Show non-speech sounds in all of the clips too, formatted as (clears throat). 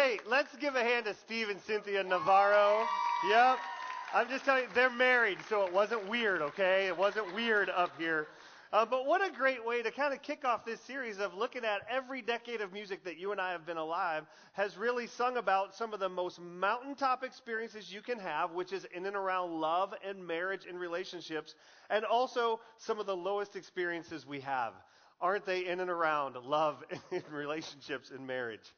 Hey, let's give a hand to Steve and Cynthia Navarro. Yep. I'm just telling you, they're married, so it wasn't weird, okay? It wasn't weird up here. Uh, but what a great way to kind of kick off this series of looking at every decade of music that you and I have been alive has really sung about some of the most mountaintop experiences you can have, which is in and around love and marriage and relationships, and also some of the lowest experiences we have. Aren't they in and around love (laughs) and relationships and marriage?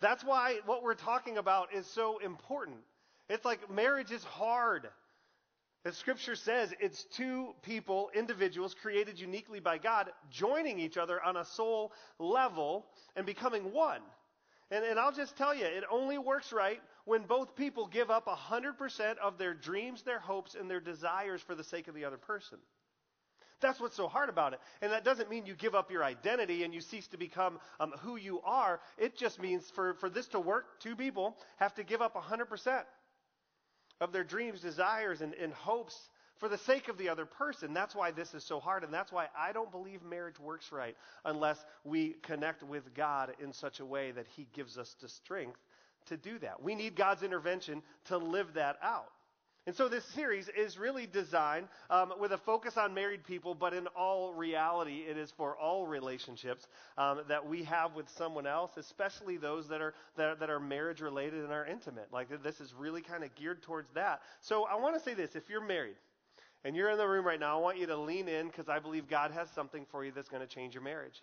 That's why what we're talking about is so important. It's like marriage is hard. As scripture says, it's two people, individuals created uniquely by God, joining each other on a soul level and becoming one. And, and I'll just tell you, it only works right when both people give up 100% of their dreams, their hopes, and their desires for the sake of the other person. That's what's so hard about it. And that doesn't mean you give up your identity and you cease to become um, who you are. It just means for, for this to work, two people have to give up 100% of their dreams, desires, and, and hopes for the sake of the other person. That's why this is so hard, and that's why I don't believe marriage works right unless we connect with God in such a way that He gives us the strength to do that. We need God's intervention to live that out. And so this series is really designed um, with a focus on married people, but in all reality, it is for all relationships um, that we have with someone else, especially those that are, that that are marriage related and are intimate. Like this is really kind of geared towards that. So I want to say this: if you're married and you're in the room right now, I want you to lean in because I believe God has something for you that's going to change your marriage.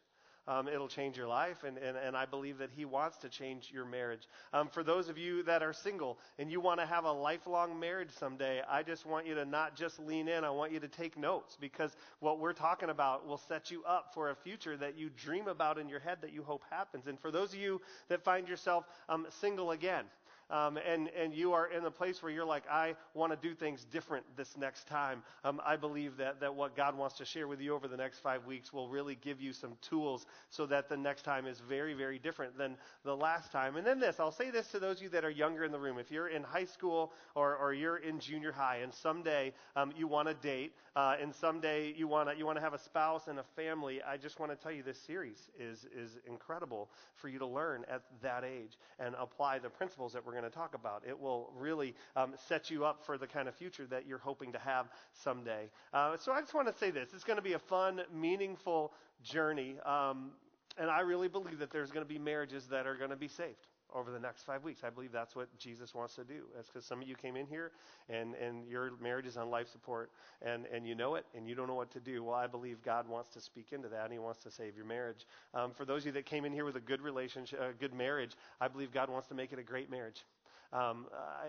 Um, it'll change your life, and, and, and I believe that He wants to change your marriage. Um, for those of you that are single and you want to have a lifelong marriage someday, I just want you to not just lean in, I want you to take notes because what we're talking about will set you up for a future that you dream about in your head that you hope happens. And for those of you that find yourself um, single again, um, and, and you are in a place where you're like, I want to do things different this next time, um, I believe that, that what God wants to share with you over the next five weeks will really give you some tools so that the next time is very, very different than the last time. And then this, I'll say this to those of you that are younger in the room. If you're in high school or, or you're in junior high and someday um, you want to date uh, and someday you want to you want to have a spouse and a family, I just want to tell you this series is, is incredible for you to learn at that age and apply the principles that we're going going to talk about. It will really um, set you up for the kind of future that you're hoping to have someday. Uh, so I just want to say this it's going to be a fun, meaningful journey. Um, and I really believe that there's going to be marriages that are going to be saved over the next five weeks. I believe that's what Jesus wants to do. That's because some of you came in here and, and your marriage is on life support and, and you know it and you don't know what to do. Well, I believe God wants to speak into that and He wants to save your marriage. Um, for those of you that came in here with a good relationship, a good marriage, I believe God wants to make it a great marriage. Um,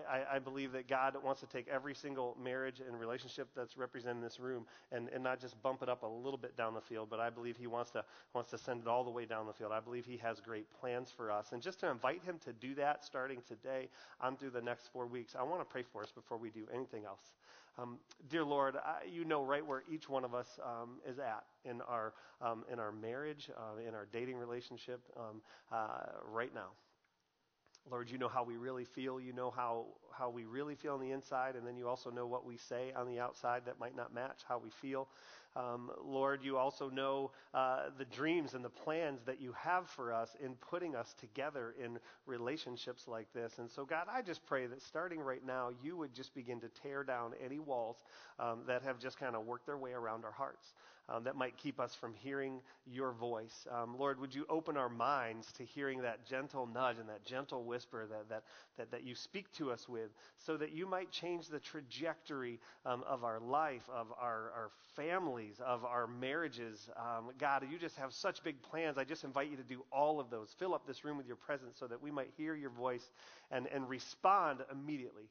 I, I, believe that God wants to take every single marriage and relationship that's represented in this room and, and not just bump it up a little bit down the field, but I believe He wants to wants to send it all the way down the field. I believe He has great plans for us, and just to invite Him to do that, starting today on through the next four weeks, I want to pray for us before we do anything else. Um, dear Lord, I, you know right where each one of us um, is at in our um, in our marriage, uh, in our dating relationship, um, uh, right now. Lord, you know how we really feel. You know how, how we really feel on the inside, and then you also know what we say on the outside that might not match how we feel. Um, Lord, you also know uh, the dreams and the plans that you have for us in putting us together in relationships like this. And so, God, I just pray that starting right now, you would just begin to tear down any walls um, that have just kind of worked their way around our hearts um, that might keep us from hearing your voice. Um, Lord, would you open our minds to hearing that gentle nudge and that gentle whisper that, that, that, that you speak to us with so that you might change the trajectory um, of our life, of our, our families, of our marriages. Um, God, you just have such big plans. I just invite you to do all of those. Fill up this room with your presence so that we might hear your voice and, and respond immediately.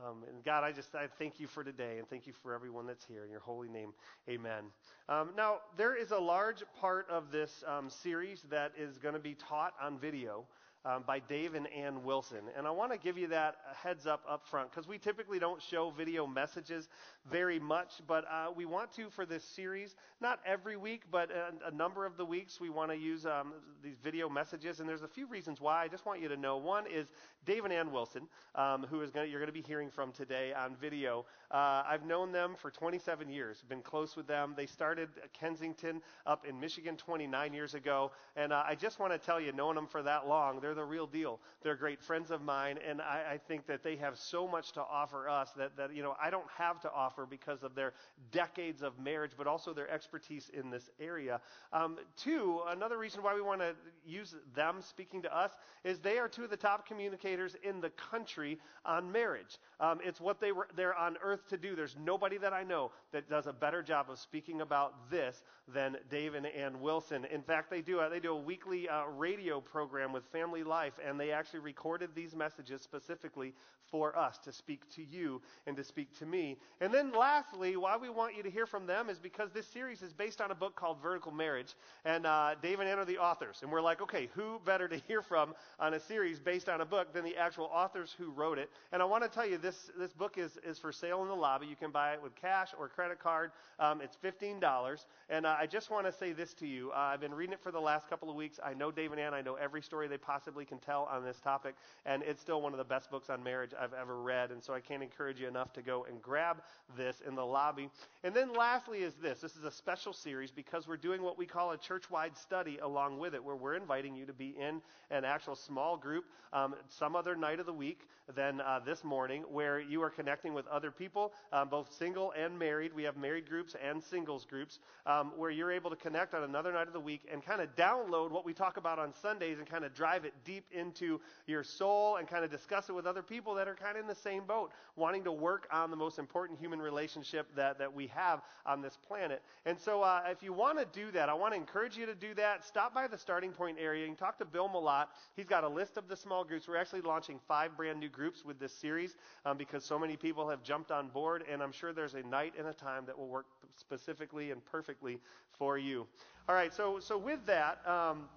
Um, and God, I just I thank you for today and thank you for everyone that's here. In your holy name, amen. Um, now, there is a large part of this um, series that is going to be taught on video um, by Dave and Ann Wilson. And I want to give you that heads up up front because we typically don't show video messages very much, but uh, we want to for this series. Not every week, but a, a number of the weeks we want to use um, these video messages. And there's a few reasons why. I just want you to know. One is Dave and Ann Wilson, um, who is gonna, you're going to be hearing from today on video. Uh, I've known them for 27 years. Been close with them. They started Kensington up in Michigan 29 years ago, and uh, I just want to tell you, knowing them for that long, they're they're the real deal. They're great friends of mine, and I, I think that they have so much to offer us that, that, you know, I don't have to offer because of their decades of marriage, but also their expertise in this area. Um, two, another reason why we want to use them speaking to us is they are two of the top communicators in the country on marriage. Um, it's what they were, they're on earth to do. There's nobody that I know that does a better job of speaking about this than Dave and Ann Wilson. In fact, they do they do a weekly uh, radio program with Family Life, and they actually recorded these messages specifically for us to speak to you and to speak to me. And then lastly, why we want you to hear from them is because this series is based on a book called Vertical Marriage, and uh, Dave and Ann are the authors. And we're like, okay, who better to (laughs) hear from on a series based on a book than the actual authors who wrote it? And I want to tell you, this this book is is for sale in the lobby. You can buy it with cash or credit card. Um, it's fifteen dollars. And uh, I just want to say this to you. Uh, I've been reading it for the last couple of weeks. I know Dave and Ann. I know every story they possibly can tell on this topic, and it's still one of the best books on marriage I've ever read. And so I can't encourage you enough to go and grab this in the lobby. And then lastly is this. This is a special series because we're doing what we call a church-wide study along with it, where we're inviting you to be in an actual small group um, some other night of the week than uh, this morning, where you are connecting with other people, um, both single and married. We have married groups and singles groups, um, where you're able to connect on another night of the week and kind of download what we talk about on Sundays and kind of drive it deep into your soul and kind of discuss it with other people that are kind of in the same boat, wanting to work on the most important human relationship that, that we have on this planet. And so, uh, if you want to do that, I want to encourage you to do that. Stop by the starting point area. and talk to Bill Malott. He's got a list of the small groups. We're actually launching five brand new groups with this series um, because so many people have jumped on board, and I'm sure there's a night and a time that will work specifically and perfectly for you. All right, so so with that. Um,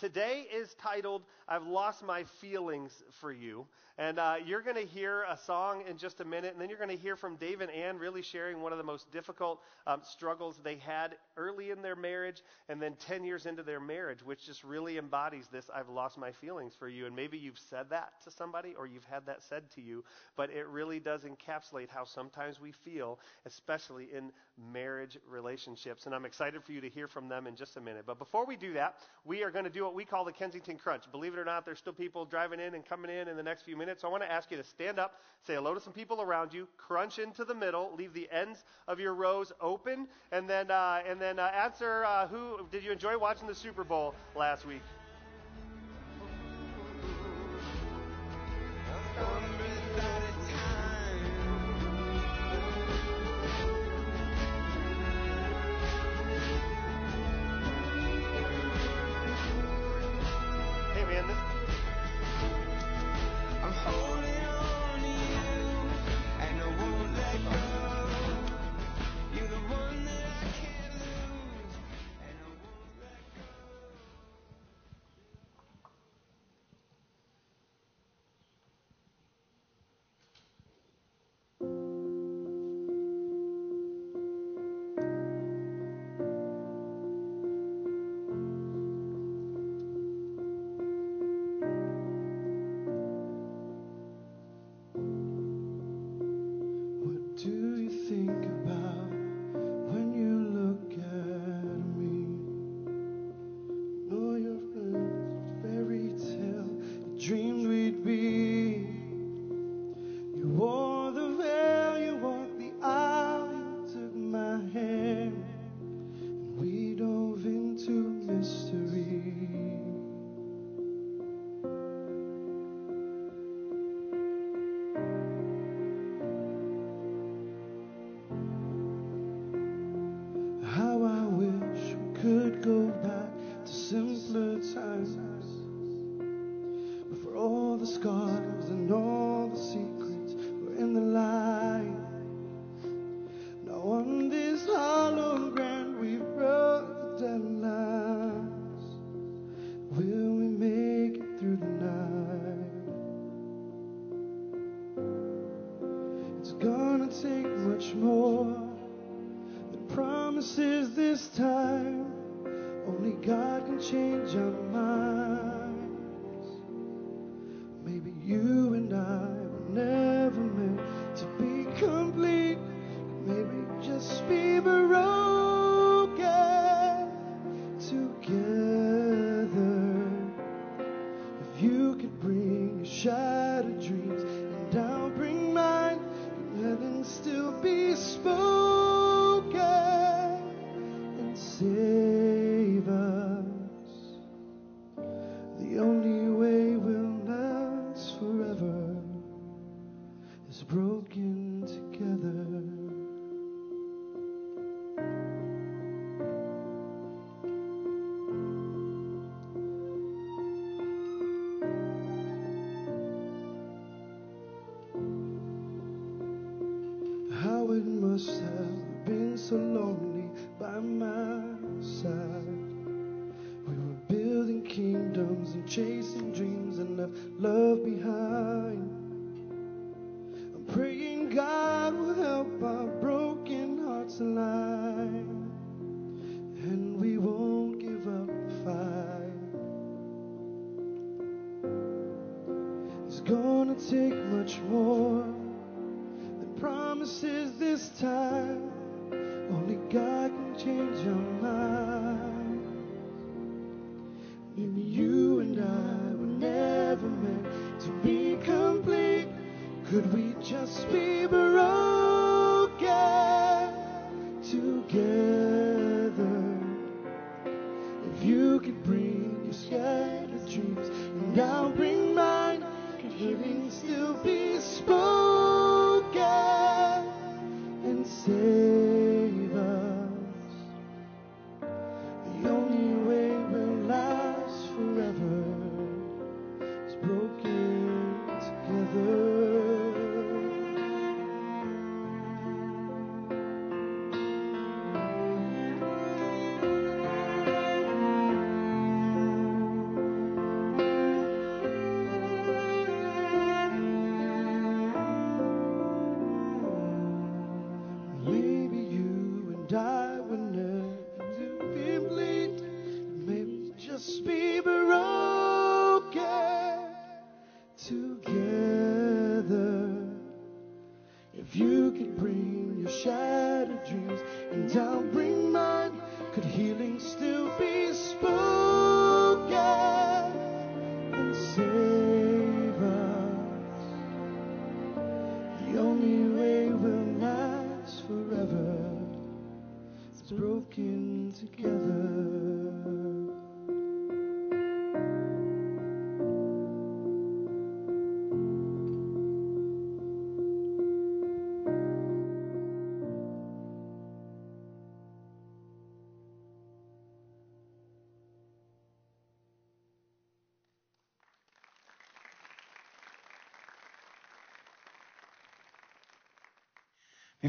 today is titled I've Lost My Feelings for You. And uh, you're going to hear a song in just a minute, and then you're going to hear from Dave and Ann really sharing one of the most difficult um, struggles they had early in their marriage and then 10 years into their marriage, which just really embodies this I've lost my feelings for you. And maybe you've said that to somebody or you've had that said to you, but it really does encapsulate how sometimes we feel, especially in marriage relationships. And I'm excited for you to hear from them in just a minute. But before we do that, we are going to do what we call the Kensington Crunch. Believe it or not, there's still people driving in and coming in in the next few minutes. So I want to ask you to stand up, say hello to some people around you, crunch into the middle, leave the ends of your rows open, and then uh, and then uh, answer uh, who did you enjoy watching the Super Bowl last week? Take much more than promises this time. Only God can change our minds. Maybe you and I were never meant to be complete. Could we just be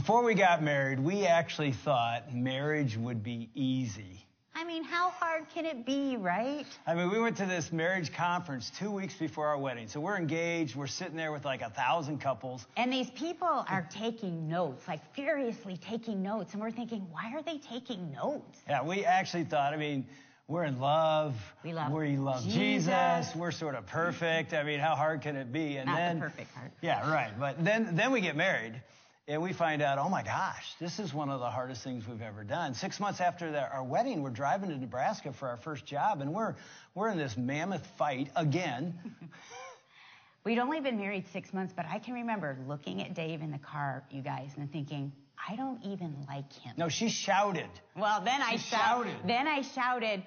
Before we got married, we actually thought marriage would be easy. I mean, how hard can it be, right? I mean, we went to this marriage conference two weeks before our wedding. So we're engaged. We're sitting there with like a thousand couples. And these people are taking notes, like furiously taking notes. And we're thinking, why are they taking notes? Yeah, we actually thought, I mean, we're in love. We love we love Jesus. Jesus. We're sort of perfect. I mean, how hard can it be? And Not the then perfect part. Yeah, right. But then then we get married and we find out, oh my gosh, this is one of the hardest things we've ever done. Six months after the, our wedding, we're driving to Nebraska for our first job, and we're we're in this mammoth fight again. (laughs) We'd only been married six months, but I can remember looking at Dave in the car, you guys, and thinking, I don't even like him. no, she shouted. Well, then I She shout- shouted. Then I shouted,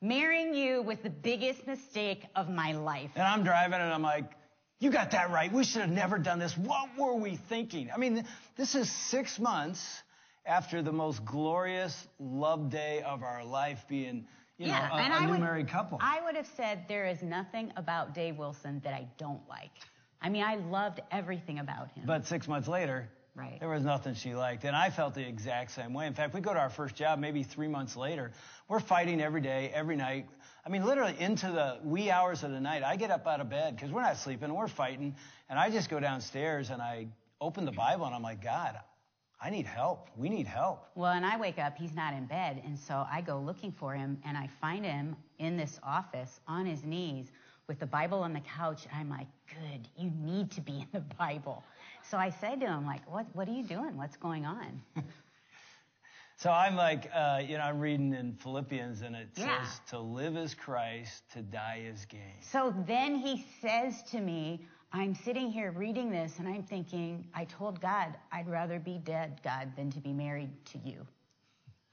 marrying you was the biggest mistake of my life. And I'm driving and I'm like, you got that right. We should have never done this. What were we thinking? I mean, this is six months after the most glorious love day of our life being, you know, a, and a I new would, married couple. I would have said there is nothing about Dave Wilson that I don't like. I mean, I loved everything about him. but six months later, Right. there was nothing she liked. And I felt the exact same way. In fact, we go to our first job maybe three months later. We're fighting every day, every night. I mean, literally into the wee hours of the night. I get up out of bed because we're not sleeping, we're fighting. And I just go downstairs and I open the Bible and I'm like, God, I need help. We need help. Well, and I wake up, he's not in bed, and so I go looking for him, and I find him in this office on his knees with the Bible on the couch. And I'm like, good, you need to be in the Bible. So I said to him, like, what, what are you doing? What's going on? So I'm like, uh, you know, I'm reading in Philippians and it Yeah. says, to live is Christ, to die is gain. So then he says to me, I'm sitting here reading this, and I'm thinking, I told God, I'd rather be dead, God, than to be married to you.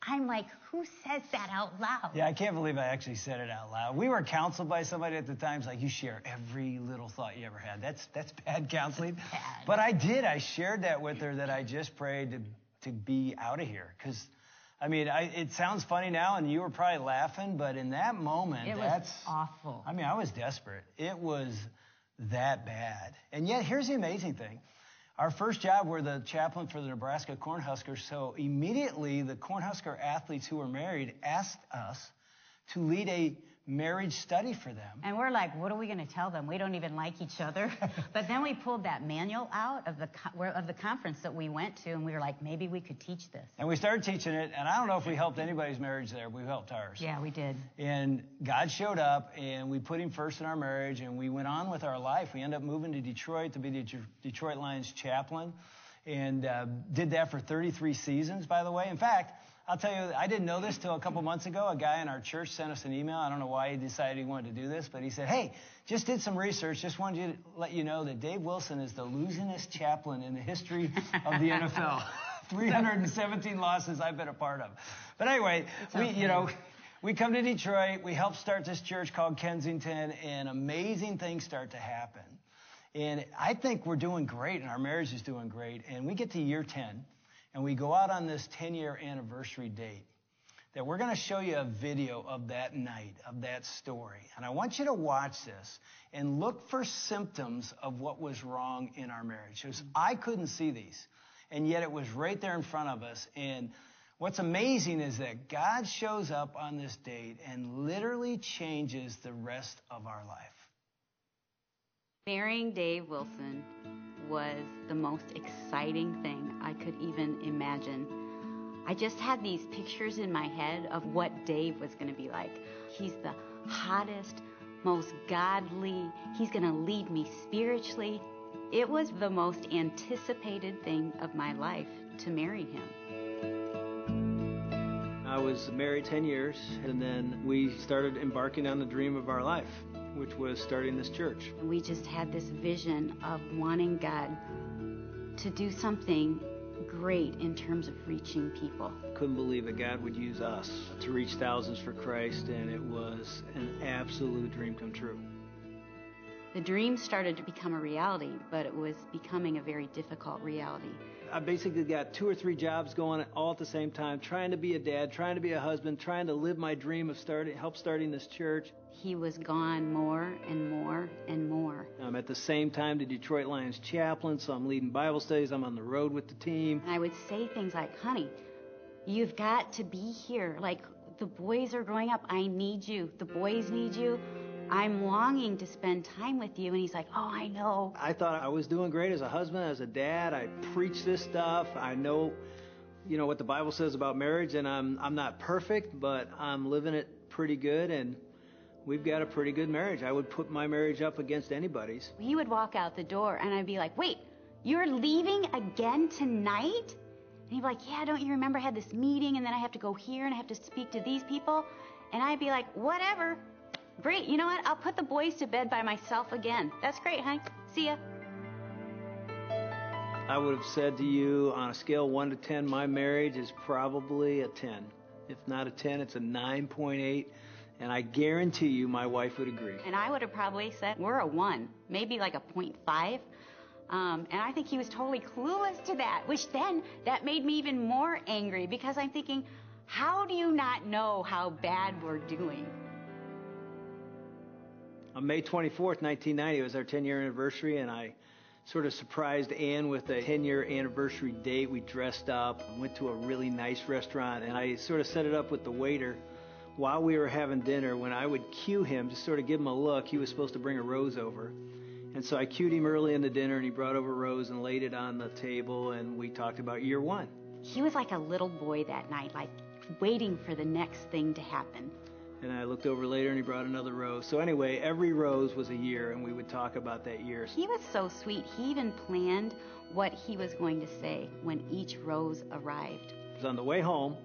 I'm like, who says that out loud? Yeah, I can't believe I actually said it out loud. We were counseled by somebody at the time. It's like you share every little thought you ever had. That's that's bad counseling. bad. But I did. I shared that with her that I just prayed to to be out of here because. I mean, I, it sounds funny now, and you were probably laughing, but in that moment, It was that's awful. I mean, I was desperate. It was that bad. And yet, here's the amazing thing. Our first job, we're the chaplain for the Nebraska Cornhuskers. So immediately, the Cornhusker athletes who were married asked us to lead a marriage study for them. And we're like, what are we going to tell them? We don't even like each other. (laughs) but then we pulled that manual out of the of the conference that we went to, and we were like, maybe we could teach this. And we started teaching it, and I don't know if we helped anybody's marriage there. We helped ours. Yeah, we did. And God showed up, and we put Him first in our marriage, and we went on with our life. We ended up moving to Detroit to be the Detroit Lions chaplain, and uh, did that for 33 seasons, by the way. In fact. I'll tell you, I didn't know this till a couple months ago. A guy in our church sent us an email. I don't know why he decided he wanted to do this, but he said, Hey, just did some research. Just wanted to let you know that Dave Wilson is the losingest chaplain in the history of the NFL. (laughs) 317 losses I've been a part of. But anyway, we, you know, we come to Detroit. We help start this church called Kensington, and amazing things start to happen. And I think we're doing great, and our marriage is doing great. And we get to year 10 and we go out on this 10 year anniversary date, that we're going to show you a video of that night, of that story. And I want you to watch this and look for symptoms of what was wrong in our marriage. I couldn't see these, and yet it was right there in front of us. And what's amazing is that God shows up on this date and literally changes the rest of our life. Marrying Dave Wilson was the most exciting thing I could even imagine. I just had these pictures in my head of what Dave was going to be like. He's the hottest, most godly. He's going to lead me spiritually. It was the most anticipated thing of my life to marry him. I was married 10 years, and then we started embarking on the dream of our life which was starting this church. We just had this vision of wanting God to do something great in terms of reaching people. Couldn't believe that God would use us to reach thousands for Christ, and it was an absolute dream come true. The dream started to become a reality, but it was becoming a very difficult reality. I basically got two or three jobs going all at the same time, trying to be a dad, trying to be a husband, trying to live my dream of starting, help starting this church. He was gone more and more and more. I'm at the same time the Detroit Lions chaplain, so I'm leading Bible studies. I'm on the road with the team. I would say things like, honey, you've got to be here. Like, the boys are growing up. I need you. The boys need you. I'm longing to spend time with you. And he's like, Oh, I know. I thought I was doing great as a husband, as a dad. I preach this stuff. I know, you know, what the Bible says about marriage, and I'm I'm not perfect, but I'm living it pretty good and we've got a pretty good marriage. I would put my marriage up against anybody's. He would walk out the door and I'd be like, Wait, you're leaving again tonight? And he'd be like, Yeah, don't you remember I had this meeting and then I have to go here and I have to speak to these people? And I'd be like, Whatever. Great. You know what? I'll put the boys to bed by myself again. That's great, honey. See ya. I would have said to you on a scale 1 to 10, my marriage is probably a 10. If not a 10, it's a 9.8. And I guarantee you my wife would agree. And I would have probably said, we're a 1, maybe like a 0.5. Um, and I think he was totally clueless to that, which then that made me even more angry because I'm thinking, how do you not know how bad we're doing? On May 24th, 1990, it was our 10 year anniversary, and I sort of surprised Ann with a 10 year anniversary date. We dressed up, went to a really nice restaurant, and I sort of set it up with the waiter while we were having dinner. When I would cue him, just sort of give him a look, he was supposed to bring a rose over. And so I cued him early in the dinner, and he brought over a rose and laid it on the table, and we talked about year one. He was like a little boy that night, like waiting for the next thing to happen. And I looked over later and he brought another rose. So anyway, every rose was a year and we would talk about that year. He was so sweet. He even planned what he was going to say when each rose arrived. On the way home.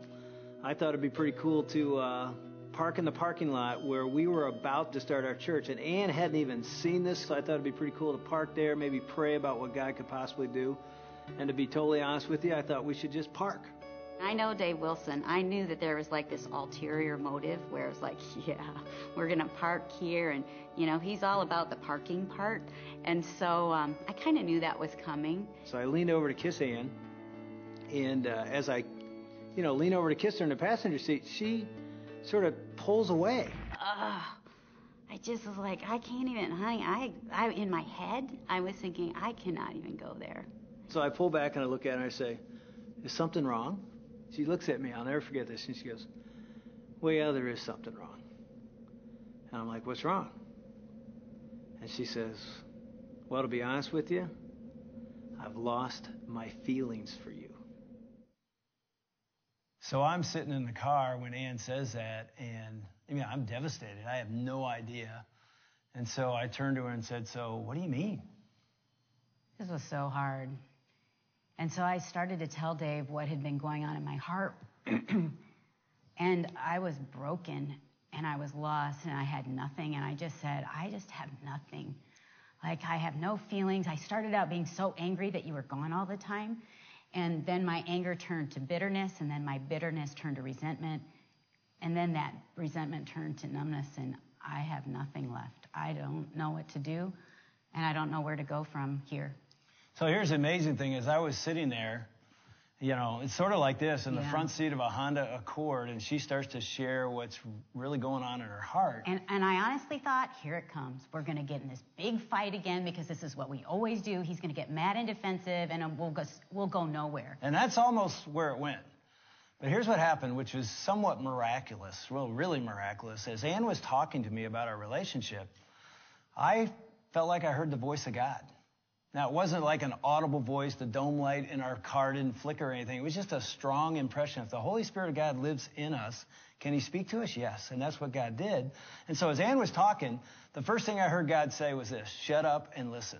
I thought it'd be pretty cool to uh, park in the parking lot where we were about to start our church. And Ann hadn't even seen this, so I thought it'd be pretty cool to park there, maybe pray about what God could possibly do. And to be totally honest with you, I thought we should just park. I know Dave Wilson. I knew that there was like this ulterior motive where it was like, (laughs) yeah, we're going to park here. And, you know, he's all about the parking part. And so um, I kind of knew that was coming. So I leaned over to kiss Ann. And uh, as I, you know, lean over to kiss her in the passenger seat, she sort of pulls away. Ugh. I just was like, I can't even, honey. I, I, in my head, I was thinking, I cannot even go there. So I pull back and I look at her and I say, Is something wrong? She looks at me, I'll never forget this, and she goes, Well, yeah, there is something wrong. And I'm like, What's wrong? And she says, Well, to be honest with you, I've lost my feelings for you. So I'm sitting in the car when Ann says that, and I mean, I'm devastated. I have no idea. And so I turned to her and said, So what do you mean? This was so hard. And so I started to tell Dave what had been going on in my heart. (clears throat) and I was broken and I was lost and I had nothing. And I just said, I just have nothing. Like, I have no feelings. I started out being so angry that you were gone all the time. And then my anger turned to bitterness, and then my bitterness turned to resentment. And then that resentment turned to numbness, and I have nothing left. I don't know what to do, and I don't know where to go from here. So here's the amazing thing: as I was sitting there, you know, it's sort of like this in the Yeah. front seat of a Honda Accord, and she starts to share what's really going on in her heart. And, and I honestly thought, here it comes. We're going to get in this big fight again because this is what we always do. He's going to get mad and defensive, and we'll go, we'll go nowhere. And that's almost where it went. But here's what happened, which was somewhat miraculous, well, really miraculous. As Ann was talking to me about our relationship, I felt like I heard the voice of God. Now, it wasn't like an audible voice, the dome light in our car didn't flicker or anything. It was just a strong impression. If the Holy Spirit of God lives in us, can He speak to us? Yes. And that's what God did. And so as Ann was talking, the first thing I heard God say was this shut up and listen.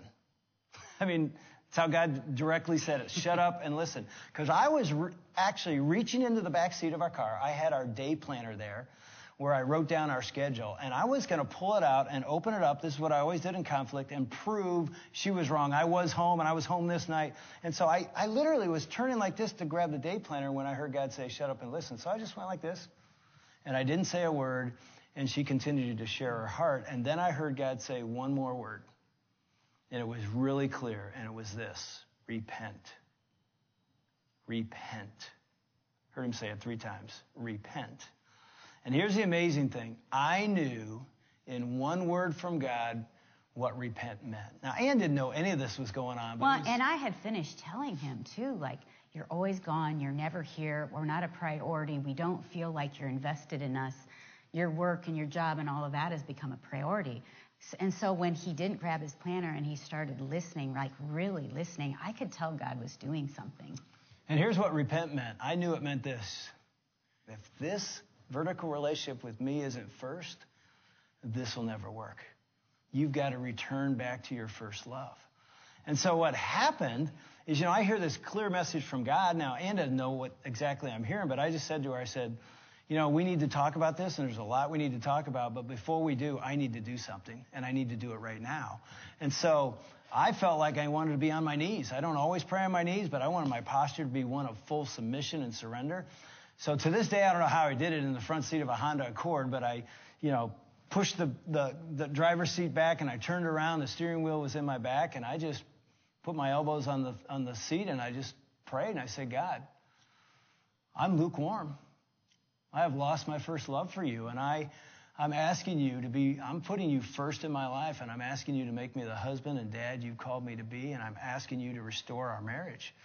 (laughs) I mean, that's how God directly said it. Shut up and listen. Because I was re- actually reaching into the back seat of our car. I had our day planner there where I wrote down our schedule. And I was going to pull it out and open it up. This is what I always did in conflict and prove she was wrong. I was home and I was home this night. And so I, I literally was turning like this to grab the day planner when I heard God say, shut up and listen. So I just went like this. And I didn't say a word. And she continued to share her heart. And then I heard God say one more word. And it was really clear, and it was this repent. Repent. Heard him say it three times repent. And here's the amazing thing I knew in one word from God what repent meant. Now, Ann didn't know any of this was going on. But Well, was- and I had finished telling him too, like, you're always gone, you're never here, we're not a priority, we don't feel like you're invested in us. Your work and your job and all of that has become a priority. And so when he didn't grab his planner and he started listening, like really listening, I could tell God was doing something. And here's what repent meant. I knew it meant this. If this vertical relationship with me isn't first, this will never work. You've got to return back to your first love. And so what happened is, you know, I hear this clear message from God. Now, Ann doesn't know what exactly I'm hearing, but I just said to her, I said, you know, we need to talk about this, and there's a lot we need to talk about, but before we do, I need to do something, and I need to do it right now. And so I felt like I wanted to be on my knees. I don't always pray on my knees, but I wanted my posture to be one of full submission and surrender. So to this day, I don't know how I did it in the front seat of a Honda Accord, but I, you know, pushed the, the, the driver's seat back and I turned around. The steering wheel was in my back, and I just put my elbows on the, on the seat and I just prayed and I said, God, I'm lukewarm. I have lost my first love for you, and I, I'm asking you to be, I'm putting you first in my life, and I'm asking you to make me the husband and dad you've called me to be, and I'm asking you to restore our marriage.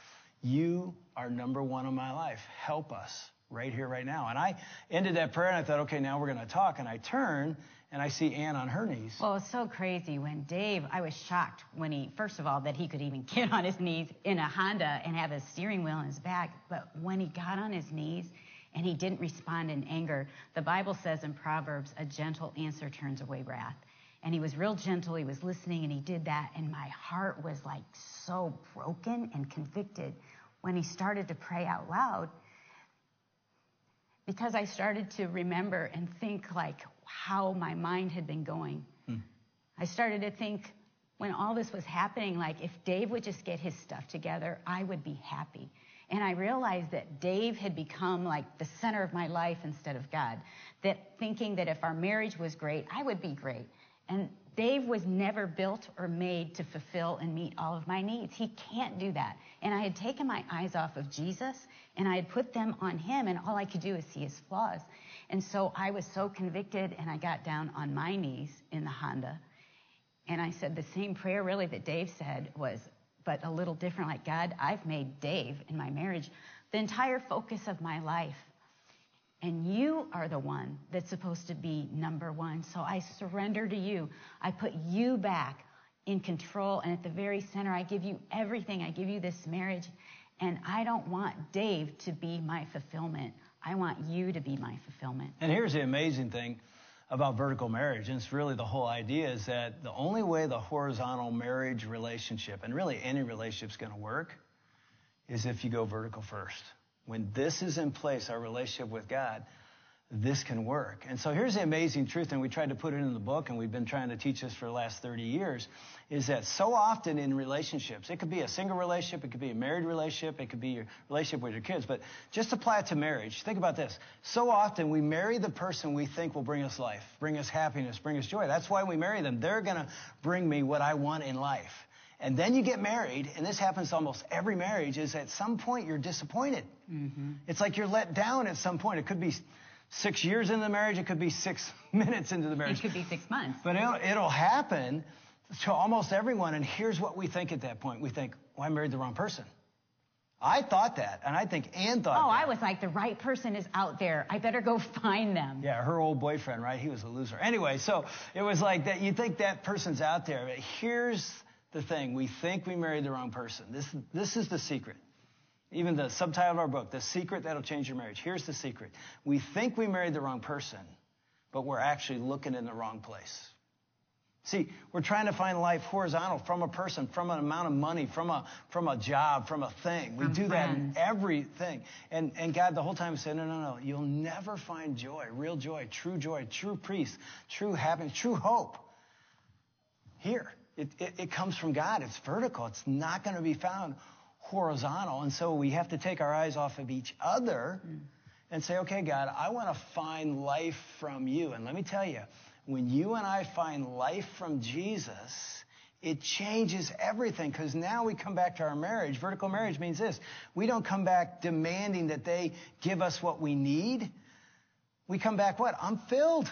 You are number one in my life. Help us right here, right now. And I ended that prayer, and I thought, okay, now we're going to talk. And I turn, and I see Ann on her knees. Well, it's so crazy when Dave, I was shocked when he, first of all, that he could even (laughs) get on his knees in a Honda and have a steering wheel in his back. But when he got on his knees and he didn't respond in anger, the Bible says in Proverbs, a gentle answer turns away wrath. And he was real gentle, he was listening, and he did that. And my heart was like so broken and convicted when he started to pray out loud because I started to remember and think like how my mind had been going. Hmm. I started to think when all this was happening, like if Dave would just get his stuff together, I would be happy. And I realized that Dave had become like the center of my life instead of God. That thinking that if our marriage was great, I would be great. And Dave was never built or made to fulfill and meet all of my needs. He can't do that. And I had taken my eyes off of Jesus and I had put them on him, and all I could do is see his flaws. And so I was so convicted, and I got down on my knees in the Honda. And I said the same prayer, really, that Dave said was, but a little different like, God, I've made Dave in my marriage the entire focus of my life. And you are the one that's supposed to be number one. So I surrender to you. I put you back in control. And at the very center, I give you everything. I give you this marriage. And I don't want Dave to be my fulfillment. I want you to be my fulfillment. And here's the amazing thing about vertical marriage, and it's really the whole idea is that the only way the horizontal marriage relationship, and really any relationship, is going to work is if you go vertical first. When this is in place, our relationship with God, this can work. And so here's the amazing truth, and we tried to put it in the book, and we've been trying to teach this for the last 30 years, is that so often in relationships, it could be a single relationship, it could be a married relationship, it could be your relationship with your kids, but just apply it to marriage. Think about this. So often we marry the person we think will bring us life, bring us happiness, bring us joy. That's why we marry them. They're going to bring me what I want in life. And then you get married, and this happens to almost every marriage, is at some point you're disappointed. Mm-hmm. It's like you're let down at some point. It could be six years into the marriage. It could be six (laughs) minutes into the marriage. It could be six months. But it'll, it'll happen to almost everyone. And here's what we think at that point. We think, well, I married the wrong person. I thought that, and I think Ann thought oh, that. I was like, the right person is out there. I better go (laughs) find them. Yeah, her old boyfriend, right? He was a loser. Anyway, so it was like that. You think that person's out there. But here's the thing. We think we married the wrong person. This, this is the secret. Even the subtitle of our book, The Secret That'll Change Your Marriage. Here's the secret. We think we married the wrong person, but we're actually looking in the wrong place. See, we're trying to find life horizontal from a person, from an amount of money, from a from a job, from a thing. We From do that in everything. And and God the whole time said, No, no, no. You'll never find joy, real joy, true joy, true peace, true happiness, true hope. Here. It, it, it comes from God. It's vertical. It's not going to be found horizontal. And so we have to take our eyes off of each other mm. and say, okay, God, I want to find life from you. And let me tell you, when you and I find life from Jesus, it changes everything because now we come back to our marriage. Vertical marriage means this we don't come back demanding that they give us what we need. We come back what? I'm filled.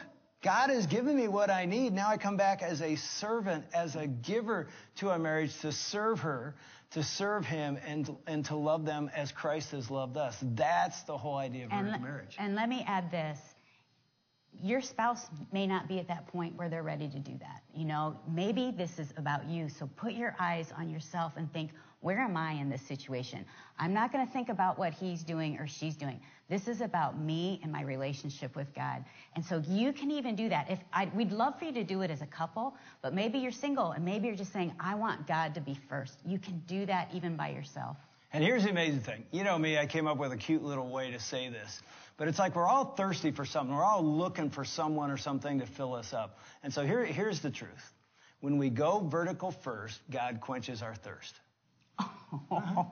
God has given me what I need. Now I come back as a servant, as a giver to a marriage to serve her, to serve him, and, and to love them as Christ has loved us. That's the whole idea of And, le- marriage. and let me add this. Your spouse may not be at that point where they're ready to do that. You know, maybe this is about you. So put your eyes on yourself and think, where am I in this situation? I'm not going to think about what he's doing or she's doing. This is about me and my relationship with God. And so you can even do that. If I, we'd love for you to do it as a couple, but maybe you're single and maybe you're just saying, I want God to be first. You can do that even by yourself. And here's the amazing thing. You know me, I came up with a cute little way to say this. But it's like we're all thirsty for something. We're all looking for someone or something to fill us up. And so here, here's the truth. When we go vertical first, God quenches our thirst.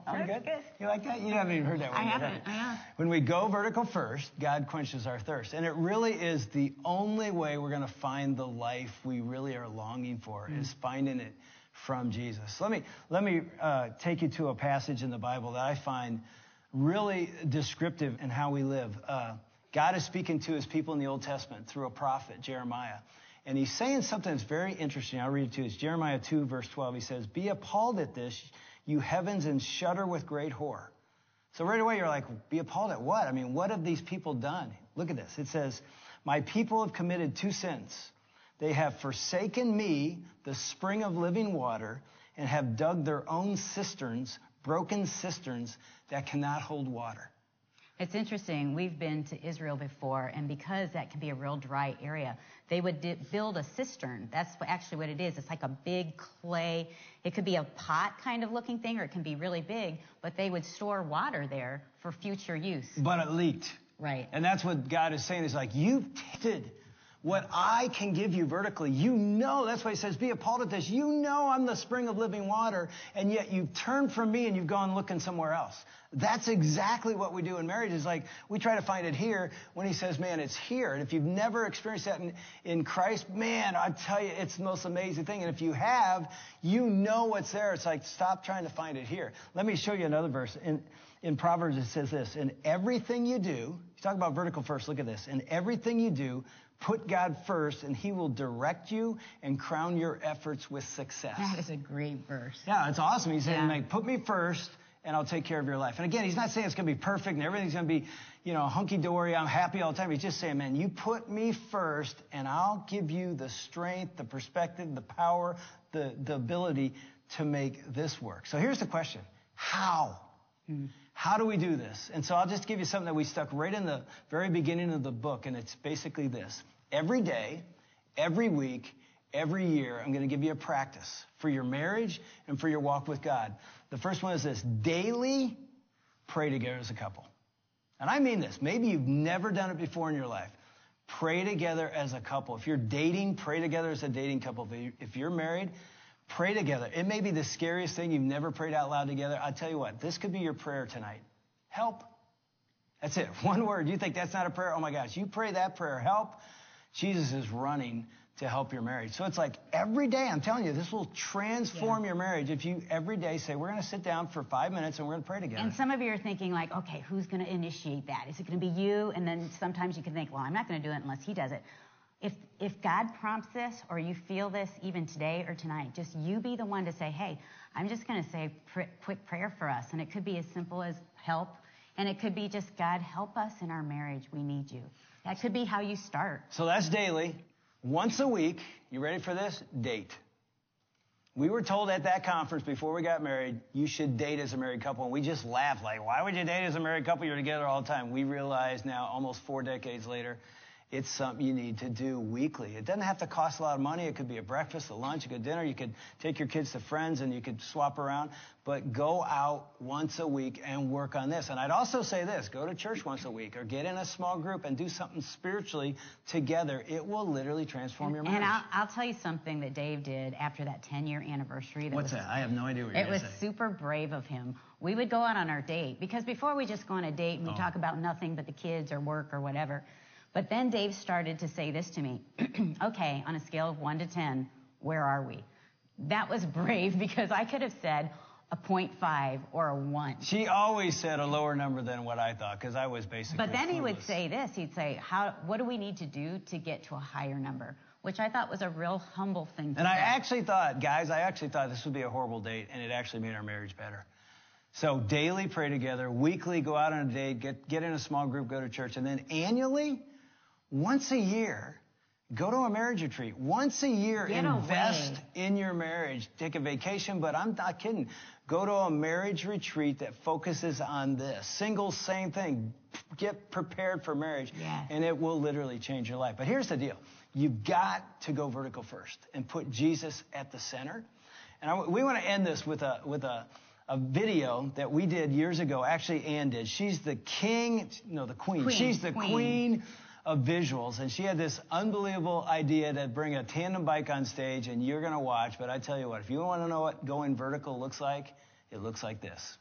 Pretty good? You like that? You haven't even heard that one. I haven't, have you? I have. When we go vertical first, God quenches our thirst. And it really is the only way we're going to find the life we really are longing for is finding it from Jesus. Let me, let me uh, take you to a passage in the Bible that I find really descriptive in how we live. Uh, God is speaking to his people in the Old Testament through a prophet, Jeremiah. And he's saying something that's very interesting. I'll read it to you. It's Jeremiah 2, verse 12. He says, Be appalled at this, you heavens, and shudder with great horror. So right away you're like, be appalled at what? I mean, what have these people done? Look at this. It says, My people have committed two sins. They have forsaken me, the spring of living water, and have dug their own cisterns, broken cisterns that cannot hold water. It's interesting. We've been to Israel before, and because that can be a real dry area, they would di- build a cistern. That's actually what it is. It's like a big clay. It could be a pot kind of looking thing, or it can be really big, but they would store water there for future use. But it leaked. Right. And that's what God is saying. Is like, you've tasted what I can give you vertically. You know, that's why he says, be appalled at this. You know I'm the spring of living water, and yet you've turned from me and you've gone looking somewhere else. That's exactly what we do in marriage. Is like, we try to find it here when he says, man, it's here. And if you've never experienced that in, in Christ, man, I tell you, it's the most amazing thing. And if you have, you know what's there. It's like, stop trying to find it here. Let me show you another verse. In, in Proverbs, it says this, in everything you do, you talk about vertical first, look at this. In everything you do, put God first, and he will direct you and crown your efforts with success. That is a great verse. Yeah, it's awesome. He's saying, Yeah. like, put me first, and I'll take care of your life. And again, he's not saying it's going to be perfect and everything's going to be, you know, hunky dory, I'm happy all the time. He's just saying, man, you put me first and I'll give you the strength, the perspective, the power, the, the ability to make this work. So here's the question. How? Mm. How do we do this? And so I'll just give you something that we stuck right in the very beginning of the book, and it's basically this. Every day, every week, every year, I'm going to give you a practice for your marriage and for your walk with God. The first one is this daily pray together as a couple. And I mean this. Maybe you've never done it before in your life. Pray together as a couple. If you're dating, pray together as a dating couple. If you're married, pray together. It may be the scariest thing you've never prayed out loud together. I tell you what, this could be your prayer tonight. Help. That's it. (laughs) One word. You think that's not a prayer? Oh my gosh. You pray that prayer. Help. Jesus is running to help your marriage. So it's like every day, I'm telling you, this will transform yeah. your marriage if you every day say, we're going to sit down for five minutes and we're going to pray together. And some of you are thinking, like, okay, who's going to initiate that? Is it going to be you? And then sometimes you can think, well, I'm not going to do it unless he does it. If, if God prompts this or you feel this even today or tonight, just you be the one to say, hey, I'm just going to say pr- quick prayer for us. And it could be as simple as help. And it could be just, God, help us in our marriage. We need you. That could be how you start. So that's daily. Once a week, you ready for this? Date. We were told at that conference before we got married, you should date as a married couple. And we just laughed like, why would you date as a married couple? You're together all the time. We realize now, almost four decades later, it's something you need to do weekly. It doesn't have to cost a lot of money. It could be a breakfast, a lunch, a good dinner. You could take your kids to friends and you could swap around. But go out once a week and work on this. And I'd also say this go to church once a week or get in a small group and do something spiritually together. It will literally transform and, your marriage. And I'll, I'll, tell you something that Dave did after that 10 year anniversary. That What's was, that? I have no idea what you're It was say. super brave of him. We would go out on our date because before we just go on a date and we oh. talk about nothing but the kids or work or whatever. But then Dave started to say this to me (clears throat) okay, on a scale of 1 to 10, where are we? That was brave (laughs) because I could have said a 0.5 or a 1. She always said a lower number than what I thought because I was basically. But then clueless. he would say this he'd say, How, What do we need to do to get to a higher number? Which I thought was a real humble thing And I actually thought, guys, I actually thought this would be a horrible date, and it actually made our marriage better. So daily pray together, weekly go out on a date, get, get in a small group, go to church, and then annually, once a year, go to a marriage retreat. Once a year, Get invest away. in your marriage. Take a vacation, but I'm not kidding. Go to a marriage retreat that focuses on this. Single, same thing. Get prepared for marriage, yes. and it will literally change your life. But here's the deal. You've got to go vertical first and put Jesus at the center. And I, we want to end this with a, with a, a video that we did years ago. Actually, Ann did. She's the king, no, the queen. queen. She's the queen. queen of visuals, and she had this unbelievable idea to bring a tandem bike on stage, and you're going to watch. But I tell you what, if you want to know what going vertical looks like, it looks like this.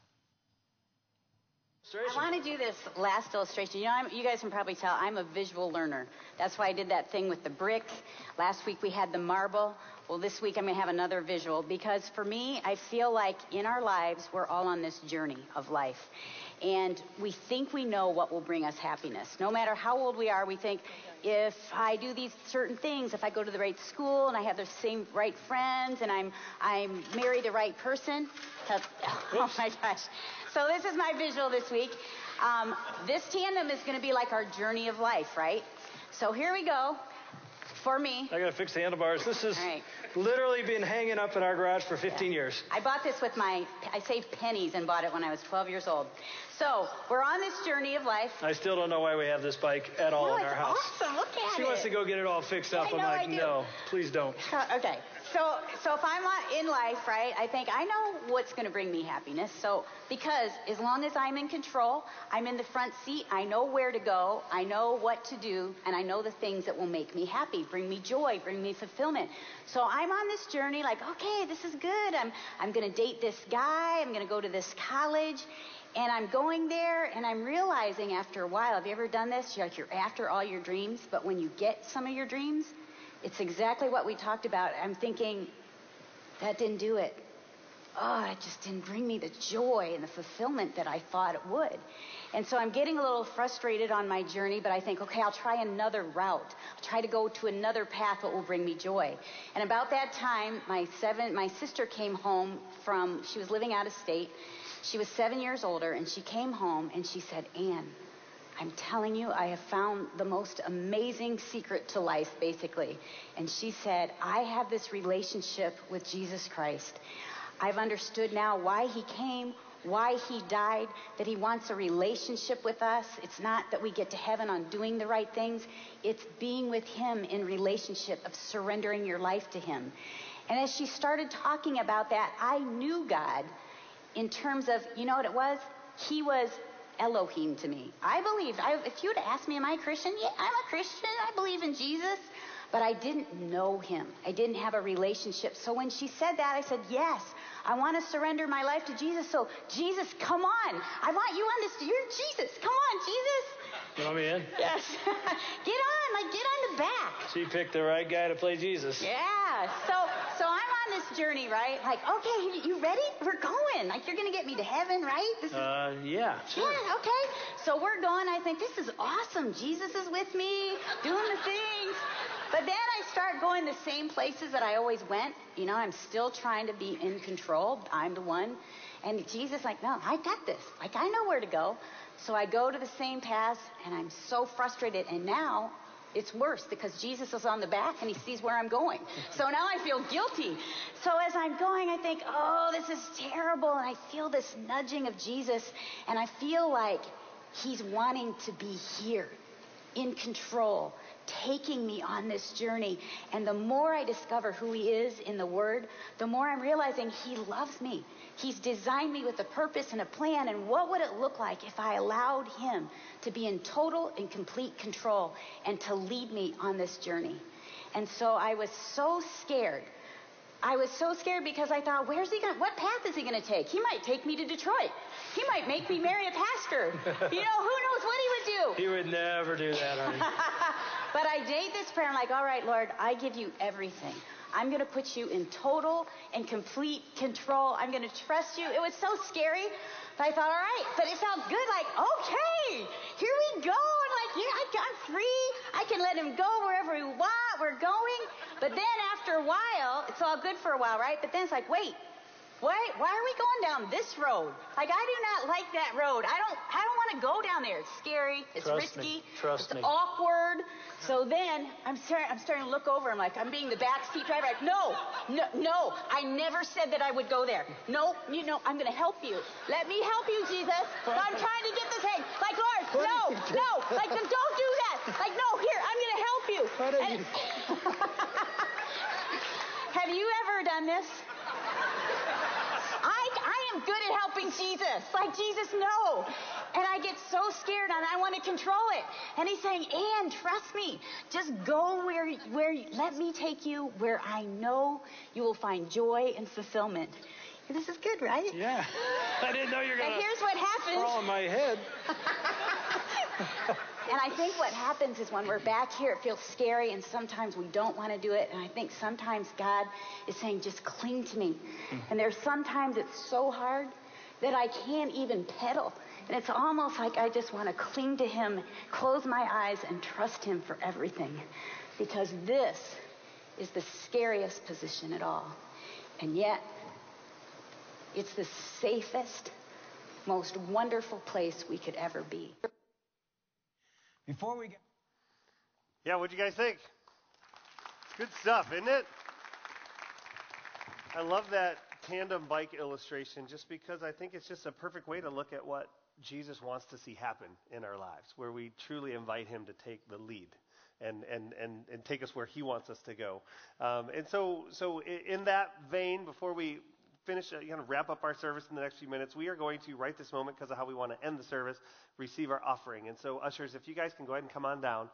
I want to do this last illustration. You know, I'm, you guys can probably tell I'm a visual learner. That's why I did that thing with the brick. Last week we had the marble. Well, this week I'm going to have another visual because for me, I feel like in our lives, we're all on this journey of life and we think we know what will bring us happiness. No matter how old we are, we think if I do these certain things, if I go to the right school and I have the same right friends and I'm I'm marry the right person. (laughs) Oh my gosh! So this is my visual this week. Um, this tandem is going to be like our journey of life, right? So here we go. For me. I got to fix the handlebars. This is right. literally been hanging up in our garage for 15 years. I bought this with my, I saved pennies and bought it when I was 12 years old. So we're on this journey of life. I still don't know why we have this bike at all no, in our house. Awesome. Look at she it. wants to go get it all fixed up. I I'm know like, I do. no, please don't. Uh, okay. So, so if I'm in life, right, I think I know what's going to bring me happiness. So, because as long as I'm in control, I'm in the front seat, I know where to go, I know what to do, and I know the things that will make me happy, bring me joy, bring me fulfillment. So I'm on this journey like, okay, this is good. I'm, I'm going to date this guy. I'm going to go to this college. And I'm going there and I'm realizing after a while, have you ever done this? You're like, you're after all your dreams, but when you get some of your dreams, it's exactly what we talked about. I'm thinking, that didn't do it. Oh, it just didn't bring me the joy and the fulfillment that I thought it would. And so I'm getting a little frustrated on my journey, but I think, okay, I'll try another route. I'll try to go to another path that will bring me joy. And about that time, my seven, my sister came home from, she was living out of state. She was seven years older, and she came home and she said, Ann, I'm telling you, I have found the most amazing secret to life, basically. And she said, I have this relationship with Jesus Christ. I've understood now why he came, why he died, that he wants a relationship with us. It's not that we get to heaven on doing the right things, it's being with him in relationship of surrendering your life to him. And as she started talking about that, I knew God in terms of, you know what it was? He was Elohim to me. I believed. I, if you would asked me, am I a Christian? Yeah, I'm a Christian. I believe in Jesus. But I didn't know him. I didn't have a relationship. So when she said that, I said, yes, I want to surrender my life to Jesus. So, Jesus, come on. I want you on this. You're Jesus. Come on, Jesus. You want me in? Yes. (laughs) get on. Like, get on the back. She picked the right guy to play Jesus. Yeah. So, so I'm on this journey, right? Like, okay, you ready? We're going. Like, you're going to get me to heaven, right? This is, Uh, yeah. Sure. yeah, okay. So we're going. I think this is awesome. Jesus is with me, doing the things. But then I start going the same places that I always went. You know, I'm still trying to be in control. I'm the one. And Jesus, like, no, I got this. Like, I know where to go. So I go to the same paths, and I'm so frustrated. And now it's worse because Jesus is on the back and he sees where I'm going. So now I feel guilty. So as I'm going, I think, oh, this is terrible. And I feel this nudging of Jesus. And I feel like he's wanting to be here in control, taking me on this journey. And the more I discover who he is in the Word, the more I'm realizing he loves me. He's designed me with a purpose and a plan. And what would it look like if I allowed him to be in total and complete control and to lead me on this journey? And so I was so scared. I was so scared because I thought, where's he going? What path is he going to take? He might take me to Detroit. He might make me marry a pastor. (laughs) You know, who knows what he would do? He would never do that, honey. (laughs) but I date this prayer. I'm like, all right, Lord, I give you everything. I'm going to put you in total and complete control. I'm going to trust you. It was so scary. But I thought, all right, but it sounds good. Like, okay, here we go. And like, yeah, I- I'm free. I can let him go wherever we want. We're going. But then after a while, it's all good for a while, right? But then it's like, wait, why, why are we going down this road? Like, I do not like that road. I don't, I don't want to go down there. It's scary. It's Trust me. risky. Trust it's me. awkward. So then I'm starting, I'm starting to look over. I'm like, I'm being the backseat driver. Like, no, no, no. I never said that I would go there. No, you know, I'm going to help you. Let me help you, Jesus. I'm trying to get this thing. Like, Lord, no, no. Like, don't do that. Like, no, here, I'm going to help you. (laughs) Have you ever done this? I, I am good at helping Jesus. Like, Jesus, no. And I get so scared and I want to control it. And he's saying, Ann, trust me. Just go where, where, let me take you where I know you will find joy and fulfillment. This is good, right? Yeah. I didn't know you were going to And here's what happens. crawl in my head. (laughs) And I think what happens is when we're back here, it feels scary, and sometimes we don't want to do it. And I think sometimes God is saying, just cling to me. Mm-hmm. And there's sometimes it's so hard that I can't even pedal. And it's almost like I just want to cling to Him, close my eyes, and trust Him for everything. Because this is the scariest position at all. And yet, it's the safest, most wonderful place we could ever be. Before we get. Yeah, what'd you guys think? Good stuff, isn't it? I love that tandem bike illustration just because I think it's just a perfect way to look at what Jesus wants to see happen in our lives, where we truly invite him to take the lead and, and, and, and take us where he wants us to go. Um, and so, so in that vein, before we finish, uh, kind of wrap up our service in the next few minutes, we are going to, right this moment, because of how we want to end the service, receive our offering. And so, ushers, if you guys can go ahead and come on down.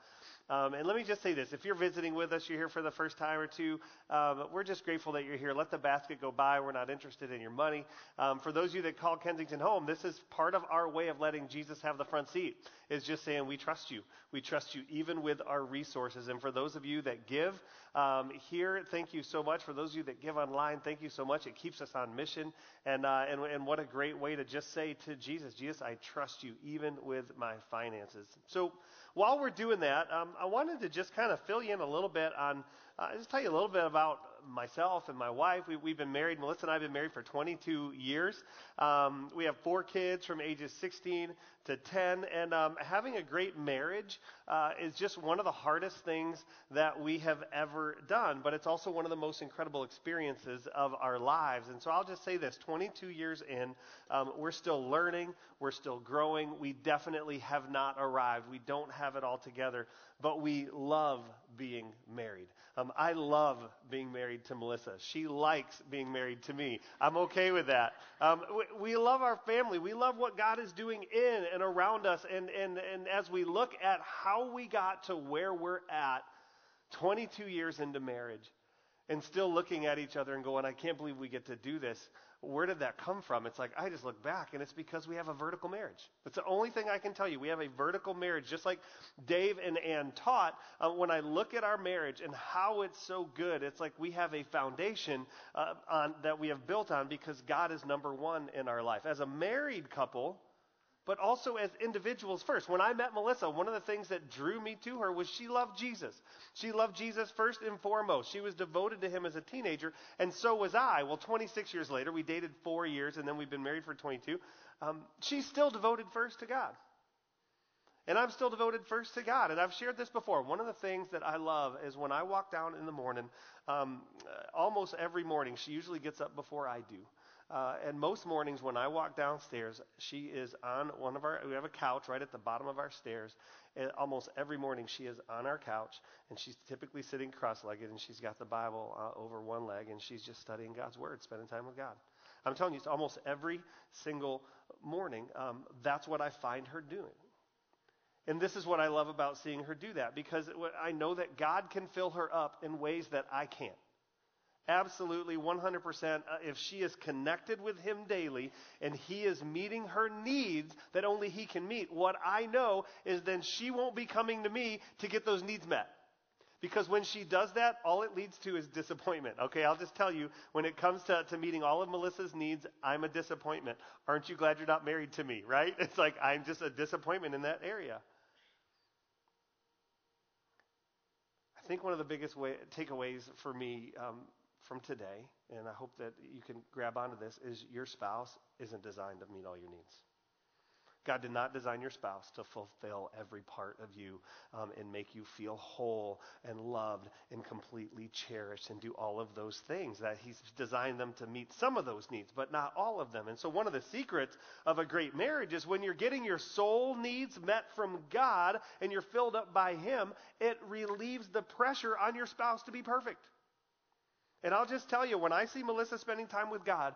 Um, and let me just say this if you're visiting with us, you're here for the first time or two, um, we're just grateful that you're here. Let the basket go by. We're not interested in your money. Um, for those of you that call Kensington home, this is part of our way of letting Jesus have the front seat, is just saying, We trust you. We trust you even with our resources. And for those of you that give um, here, thank you so much. For those of you that give online, thank you so much. It keeps us on mission. And, uh, and, and what a great way to just say to Jesus, Jesus, I trust you even with my finances. So while we're doing that, um, I wanted to just kind of fill you in a little bit on, uh, just tell you a little bit about myself and my wife, we, we've been married. Melissa and I have been married for 22 years. Um, we have four kids from ages 16 to 10, and um, having a great marriage uh, is just one of the hardest things that we have ever done. But it's also one of the most incredible experiences of our lives. And so I'll just say this: 22 years in, um, we're still learning, we're still growing. We definitely have not arrived. We don't have it all together, but we love being married. Um, I love being married to Melissa. She likes being married to me. I'm okay with that. Um, we, we love our family. We love what God is doing in and around us. And, and, and as we look at how we got to where we're at 22 years into marriage and still looking at each other and going, I can't believe we get to do this where did that come from? It's like, I just look back and it's because we have a vertical marriage. That's the only thing I can tell you. We have a vertical marriage, just like Dave and Ann taught. Uh, when I look at our marriage and how it's so good, it's like we have a foundation uh, on, that we have built on because God is number one in our life. As a married couple, but also as individuals first. When I met Melissa, one of the things that drew me to her was she loved Jesus. She loved Jesus first and foremost. She was devoted to him as a teenager, and so was I. Well, 26 years later, we dated four years, and then we've been married for 22. Um, she's still devoted first to God. And I'm still devoted first to God. And I've shared this before. One of the things that I love is when I walk down in the morning, um, almost every morning, she usually gets up before I do. Uh, and most mornings when I walk downstairs, she is on one of our, we have a couch right at the bottom of our stairs. And almost every morning she is on our couch and she's typically sitting cross legged and she's got the Bible uh, over one leg and she's just studying God's Word, spending time with God. I'm telling you, it's almost every single morning. Um, that's what I find her doing. And this is what I love about seeing her do that because I know that God can fill her up in ways that I can't. Absolutely, 100%. Uh, if she is connected with Him daily and He is meeting her needs that only He can meet, what I know is then she won't be coming to me to get those needs met. Because when she does that, all it leads to is disappointment. Okay, I'll just tell you, when it comes to, to meeting all of Melissa's needs, I'm a disappointment. Aren't you glad you're not married to me, right? (laughs) It's like I'm just a disappointment in that area. I think one of the biggest way, takeaways for me um, from today, and I hope that you can grab onto this, is your spouse isn't designed to meet all your needs. God did not design your spouse to fulfill every part of you um, and make you feel whole and loved and completely cherished and do all of those things. That He's designed them to meet some of those needs, but not all of them. And so, one of the secrets of a great marriage is when you're getting your soul needs met from God and you're filled up by Him, it relieves the pressure on your spouse to be perfect. And I'll just tell you, when I see Melissa spending time with God,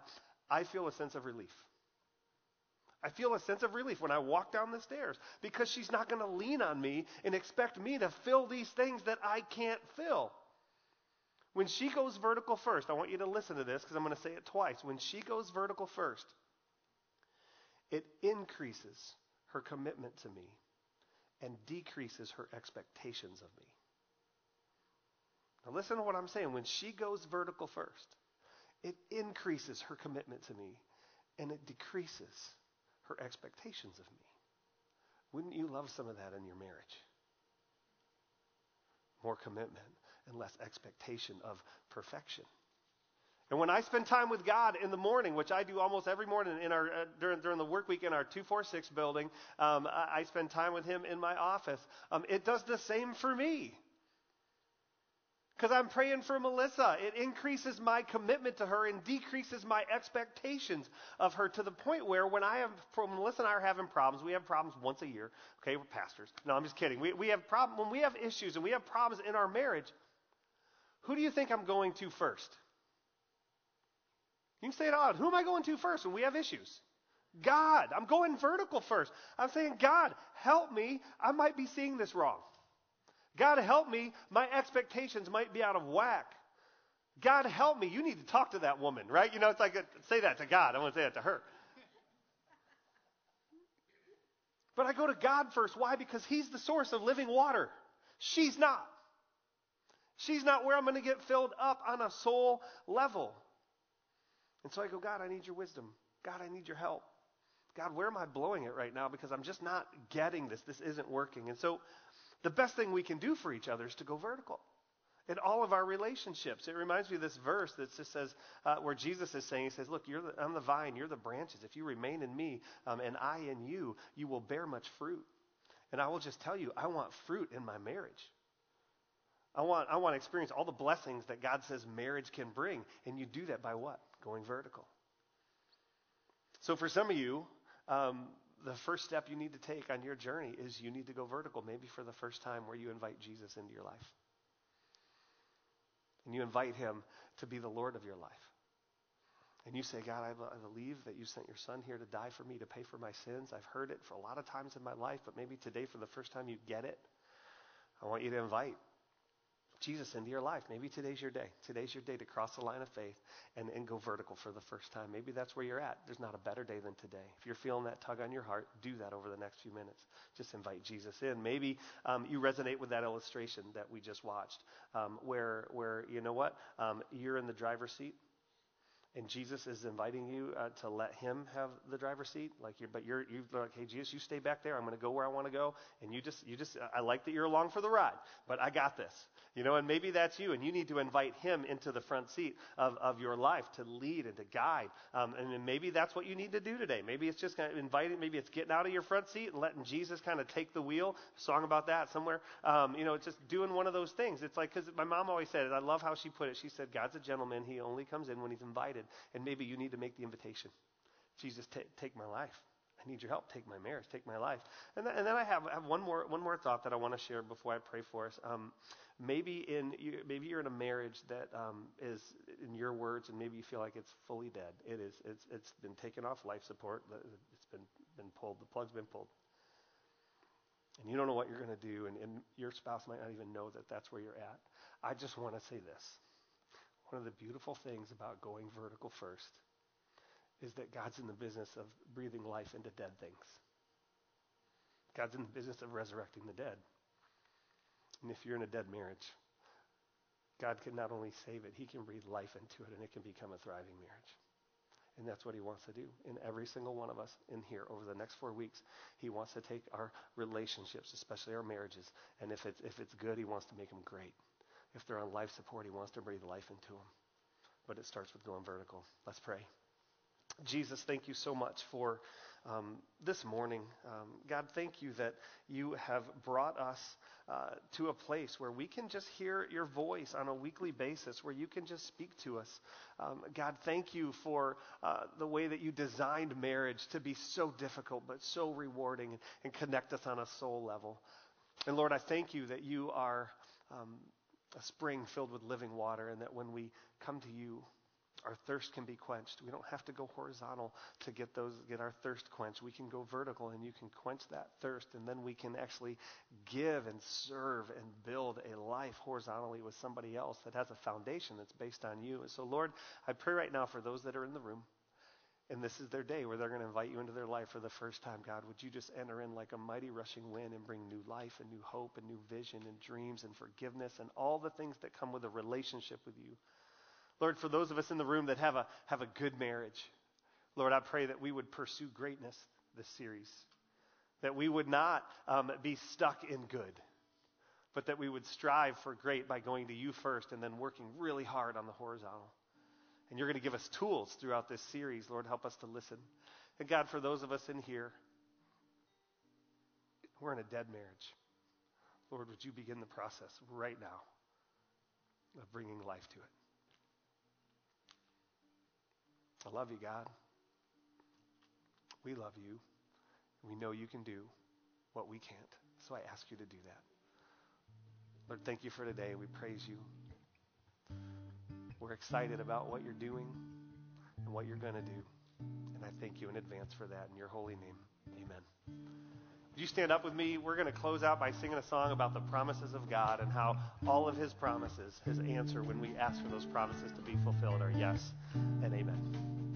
I feel a sense of relief. I feel a sense of relief when I walk down the stairs because she's not going to lean on me and expect me to fill these things that I can't fill. When she goes vertical first, I want you to listen to this because I'm going to say it twice. When she goes vertical first, it increases her commitment to me and decreases her expectations of me. Now, listen to what I'm saying. When she goes vertical first, it increases her commitment to me and it decreases her expectations of me. Wouldn't you love some of that in your marriage? More commitment and less expectation of perfection. And when I spend time with God in the morning, which I do almost every morning in our uh, during during the work week in our 246 building, um, I, I, spend time with Him in my office. Um, it does the same for me. Because I'm praying for Melissa. It increases my commitment to her and decreases my expectations of her to the point where when I am, have, Melissa and I are having problems, we have problems once a year. Okay, we're pastors. No, I'm just kidding. We, we have problem, when we have issues and we have problems in our marriage, who do you think I'm going to first? You can say it out. Who am I going to first when we have issues? God. I'm going vertical first. I'm saying, God, help me. I might be seeing this wrong. God help me, my expectations might be out of whack. God help me, you need to talk to that woman, right? You know, it's like, a, say that to God. I want to say that to her. But I go to God first. Why? Because He's the source of living water. She's not. She's not where I'm going to get filled up on a soul level. And so I go, God, I need your wisdom. God, I need your help. God, where am I blowing it right now? Because I'm just not getting this. This isn't working. And so the best thing we can do for each other is to go vertical in all of our relationships. It reminds me of this verse that just says, uh, where Jesus is saying, He says, Look, you're the, I'm the vine, you're the branches. If you remain in me um, and I in you, you will bear much fruit. And I will just tell you, I want fruit in my marriage. I want, I want to experience all the blessings that God says marriage can bring. And you do that by what? Going vertical. So for some of you, um, the first step you need to take on your journey is you need to go vertical, maybe for the first time, where you invite Jesus into your life. And you invite him to be the Lord of your life. And you say, God, I, believe that you sent your son here to die for me, to pay for my sins. I've heard it for a lot of times in my life, but maybe today, for the first time, you get it. I want you to invite Jesus into your life. Maybe today's your day. Today's your day to cross the line of faith and, and go vertical for the first time. Maybe that's where you're at. There's not a better day than today. If you're feeling that tug on your heart, do that over the next few minutes. Just invite Jesus in. Maybe um, you resonate with that illustration that we just watched, um, where, where, you know what? Um, you're in the driver's seat and Jesus is inviting you uh, to let Him have the driver's seat, like you're, but you're you like, hey Jesus, you stay back there. I'm going to go where I want to go, and you just you just I like that you're along for the ride, but I got this, you know. And maybe that's you, and you need to invite Him into the front seat of of your life to lead and to guide, um, and maybe that's what you need to do today. Maybe it's just kind of inviting, maybe it's getting out of your front seat and letting Jesus kind of take the wheel. Song about that somewhere, um, you know, it's just doing one of those things. It's like because my mom always said it. I love how she put it. She said, "God's a gentleman. He only comes in when He's invited." And maybe you need to make the invitation Jesus, t- take my life. I need your help. Take my marriage. Take my life. And, th- and then I have, have one more one more thought that I want to share before I pray for us. Um, maybe in you, maybe you're in a marriage that um, is, in your words, and maybe you feel like it's fully dead. It is. It's it's been taken off life support. It's been been pulled. The plug's been pulled. And you don't know what you're going to do, and, and your spouse might not even know that that's where you're at. I just want to say this one of the beautiful things about going vertical first is that God's in the business of breathing life into dead things. God's in the business of resurrecting the dead. And if you're in a dead marriage, God can not only save it, He can breathe life into it and it can become a thriving marriage. And that's what He wants to do in every single one of us in here over the next four weeks. He wants to take our relationships, especially our marriages, and if it's, if it's good, He wants to make them great. If they're on life support, He wants to breathe life into them. But it starts with going vertical. Let's pray. Jesus, thank you so much for um, this morning. Um, God, thank you that you have brought us uh, to a place where we can just hear your voice on a weekly basis, where you can just speak to us. Um, God, thank you for uh, the way that you designed marriage to be so difficult but so rewarding and, and connect us on a soul level. And Lord, I thank you that you are um, a spring filled with living water, and that when we come to you, our thirst can be quenched. We don't have to go horizontal to get those get our thirst quenched. We can go vertical and you can quench that thirst and then we can actually give and serve and build a life horizontally with somebody else that has a foundation that's based on you. And so Lord, I pray right now for those that are in the room and this is their day where they're going to invite you into their life for the first time, God. Would you just enter in like a mighty rushing wind and bring new life and new hope and new vision and dreams and forgiveness and all the things that come with a relationship with you. Lord, for those of us in the room that have a, have a good marriage, Lord, I pray that we would pursue greatness this series, that we would not um, be stuck in good, but that we would strive for great by going to you first and then working really hard on the horizontal. And you're going to give us tools throughout this series. Lord, help us to listen. And God, for those of us in here, we're in a dead marriage. Lord, would you begin the process right now of bringing life to it? I love you, God. We love you. We know you can do what we can't. So I ask you to do that. Lord, thank you for today. We praise you. We're excited about what you're doing and what you're going to do. And I thank you in advance for that in your holy name. Amen. Would you stand up with me? We're going to close out by singing a song about the promises of God and how all of his promises, his answer when we ask for those promises to be fulfilled are yes and amen.